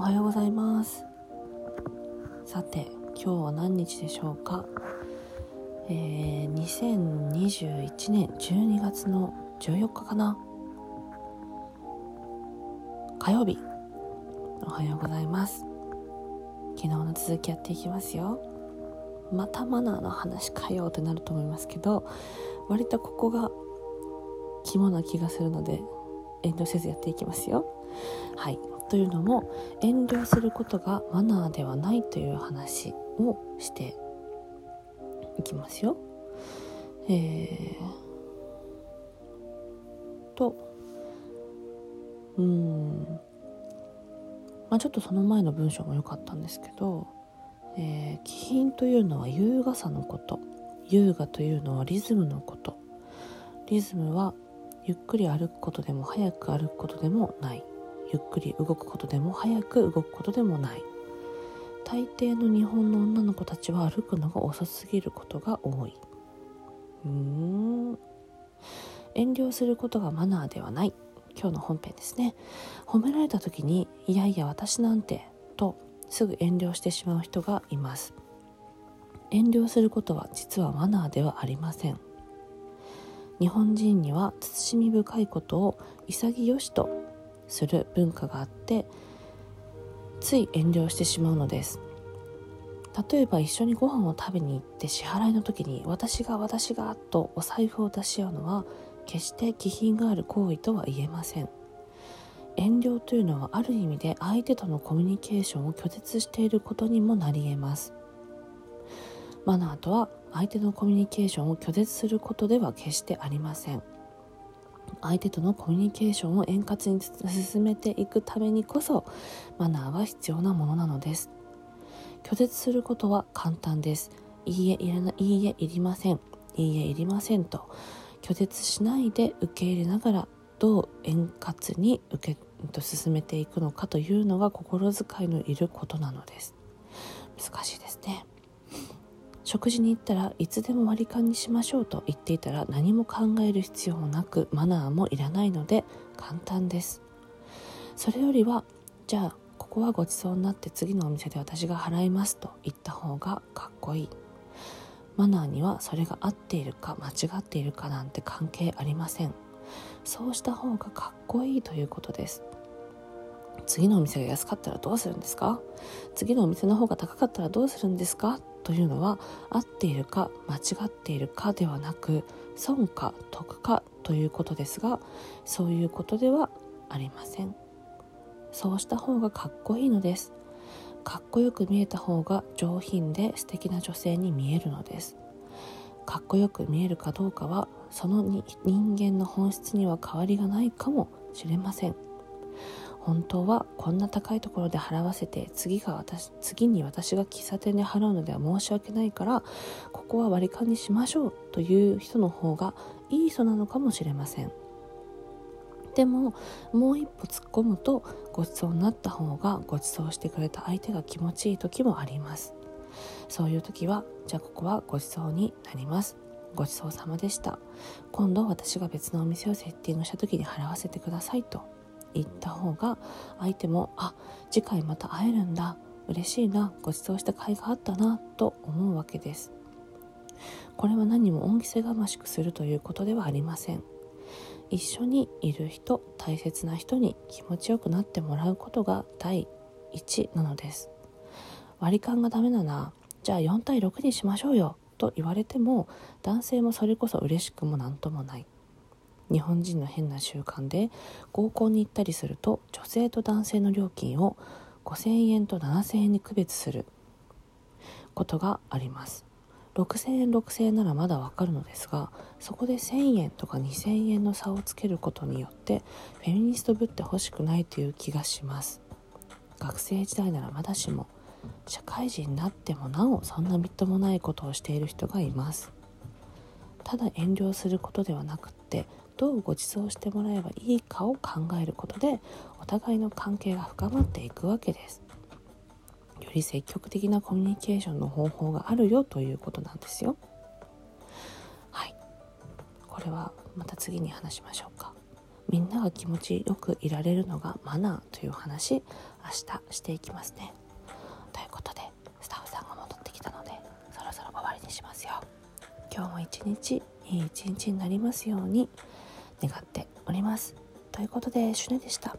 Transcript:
おはようございます。さて今日は何日でしょうか？えー、2021年12月の14日かな。火曜日。おはようございます。昨日の続きやっていきますよ。またマナーの話かよってなると思いますけど割とここが肝な気がするので遠慮せずやっていきますよ。はい。というのも遠慮することがマナーではないという話をしていきますよ。えー、とうん。まあちょっとその前の文章も良かったんですけど、えー、気品というのは優雅さのこと。優雅というのはリズムのこと。リズムはゆっくり歩くことでも早く歩くことでもない。ゆっくり動くことでも早く動くことでもない。大抵の日本の女の子たちは歩くのが遅すぎることが多い。うーん。遠慮することがマナーではない。今日の本編ですね。褒められた時にいやいや私なんてとすぐ遠慮してしまう人がいます。遠慮することは実はマナーではありません。日本人には慎み深いことを潔しとする文化があってつい遠慮してしまうのです。例えば一緒にご飯を食べに行って支払いの時に私が私がとお財布を出し合うのは決して気品がある行為とは言えません。遠慮というのはある意味で相手とのコミュニケーションを拒絶していることにもなり得ます。マナーとは相手のコミュニケーションを拒絶することでは決してありません。相手とのコミュニケーションを円滑に進めていくためにこそマナーは必要なものなのです。拒絶することは簡単です。いいえいらないいいえいりません。いいえいりませんと。拒絶しないで受け入れながらどう円滑に受けと進めていくのかというのが心遣いのいることなのです。難しいですね。食事に行ったらいつでも割り勘にしましょうと言っていたら何も考える必要もなくマナーもいらないので簡単です。それよりはじゃあここはごちそうになって次のお店で私が払いますと言った方がかっこいい。マナーにはそれが合っているか間違っているかなんて関係ありません。そうした方がかっこいいということです。次のお店が安かったらどうするんですか？次のお店の方が高かったらどうするんですか？というのは合っているか間違っているかではなく損か得かということですがそういうことではありません。そうした方がかっこいいのです。かっこよく見えた方が上品で素敵な女性に見えるのです。かっこよく見えるかどうかはその人間の本質には変わりがないかもしれません。本当はこんな高いところで払わせて次が私次に私が喫茶店で払うのでは申し訳ないからここは割り勘にしましょうという人の方がいい人なのかもしれません。でももう一歩突っ込むとごちそうになった方がごちそうしてくれた相手が気持ちいい時もあります。そういう時はじゃあここはごちそうになります。ごちそうさまでした。今度私が別のお店をセッティングした時に払わせてくださいと。言った方が相手もあ次回また会えるんだ。嬉しいな。ご馳走した甲斐があったなと思うわけです。これは何も恩着せがましくするということではありません。一緒にいる人大切な人に気持ちよくなってもらうことが第一なのです。割り勘がダメだなじゃあ4対6にしましょうよ。と言われても男性もそれこそ嬉しくも何ともない。日本人の変な習慣で合コンに行ったりすると女性と男性の料金を5000円と7000円に区別することがあります。6000円6000円ならまだわかるのですがそこで1000円とか2000円の差をつけることによってフェミニストぶってほしくないという気がします。学生時代ならまだしも社会人になってもなおそんなみっともないことをしている人がいます。ただ遠慮することではなくってどうご馳走してもらえばいいかを考えることでお互いの関係が深まっていくわけです。より積極的なコミュニケーションの方法があるよということなんですよ。はい。これはまた次に話しましょうか。みんなが気持ちよくいられるのがマナーという話明日していきますね。ということでスタッフさんが戻ってきたのでそろそろ終わりにしますよ。今日も一日いい一日になりますように。願っております。ということでシュネでした。